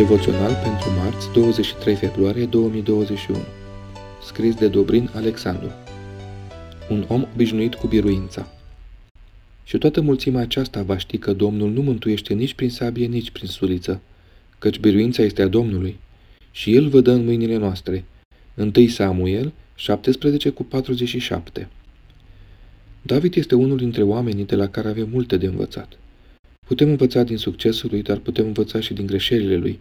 Devoțional pentru marți, 23 februarie 2021 Scris de Dobrin Alexandru Un om obișnuit cu biruința Și toată mulțimea aceasta va ști că Domnul nu mântuiește nici prin sabie, nici prin suliță, căci biruința este a Domnului și El vă dă în mâinile noastre. 1 Samuel 17 cu 47 David este unul dintre oamenii de la care avem multe de învățat. Putem învăța din succesul lui, dar putem învăța și din greșelile lui.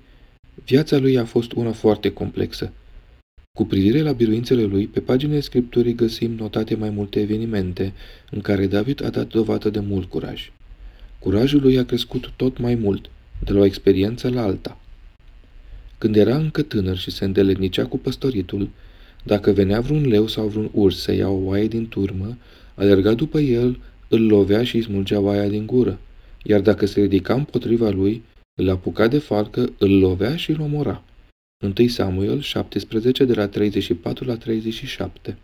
Viața lui a fost una foarte complexă. Cu privire la biruințele lui, pe paginile Scripturii găsim notate mai multe evenimente în care David a dat dovadă de mult curaj. Curajul lui a crescut tot mai mult, de la o experiență la alta. Când era încă tânăr și se îndeletnicea cu păstoritul, dacă venea vreun leu sau vreun urs să ia o oaie din turmă, alerga după el, îl lovea și îi smulgea oaia din gură iar dacă se ridica împotriva lui, îl apuca de falcă, îl lovea și îl omora. 1 Samuel 17 de la 34 la 37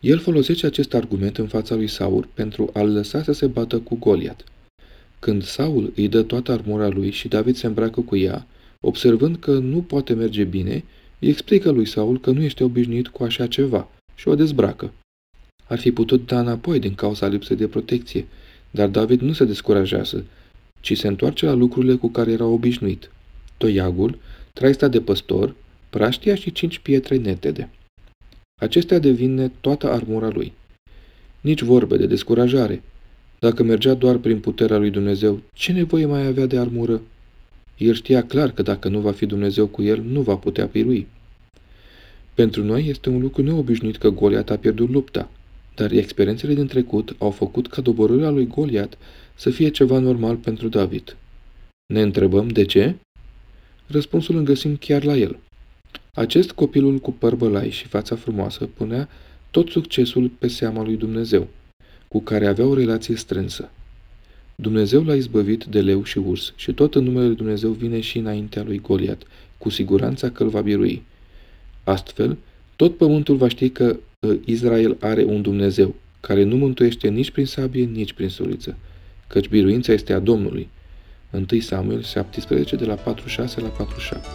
El folosește acest argument în fața lui Saul pentru a-l lăsa să se bată cu Goliat. Când Saul îi dă toată armura lui și David se îmbracă cu ea, observând că nu poate merge bine, îi explică lui Saul că nu este obișnuit cu așa ceva și o dezbracă. Ar fi putut da înapoi din cauza lipsei de protecție, dar David nu se descurajează, ci se întoarce la lucrurile cu care era obișnuit. Toiagul, traista de păstor, praștia și cinci pietre netede. Acestea devine toată armura lui. Nici vorbe de descurajare. Dacă mergea doar prin puterea lui Dumnezeu, ce nevoie mai avea de armură? El știa clar că dacă nu va fi Dumnezeu cu el, nu va putea pirui. Pentru noi este un lucru neobișnuit că Goliat a pierdut lupta, dar experiențele din trecut au făcut ca doborârea lui Goliat să fie ceva normal pentru David. Ne întrebăm de ce? Răspunsul îl găsim chiar la el. Acest copilul cu păr bălai și fața frumoasă punea tot succesul pe seama lui Dumnezeu, cu care avea o relație strânsă. Dumnezeu l-a izbăvit de leu și urs și tot în numele lui Dumnezeu vine și înaintea lui Goliat, cu siguranța că îl va birui. Astfel, tot pământul va ști că Israel are un Dumnezeu, care nu mântuiește nici prin sabie, nici prin suliță, căci biruința este a Domnului. 1 Samuel 17, de la 46 la 47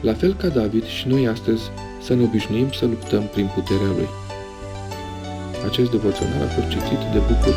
La fel ca David și noi astăzi să ne obișnuim să luptăm prin puterea Lui. Acest devoțional a fost citit de Bucur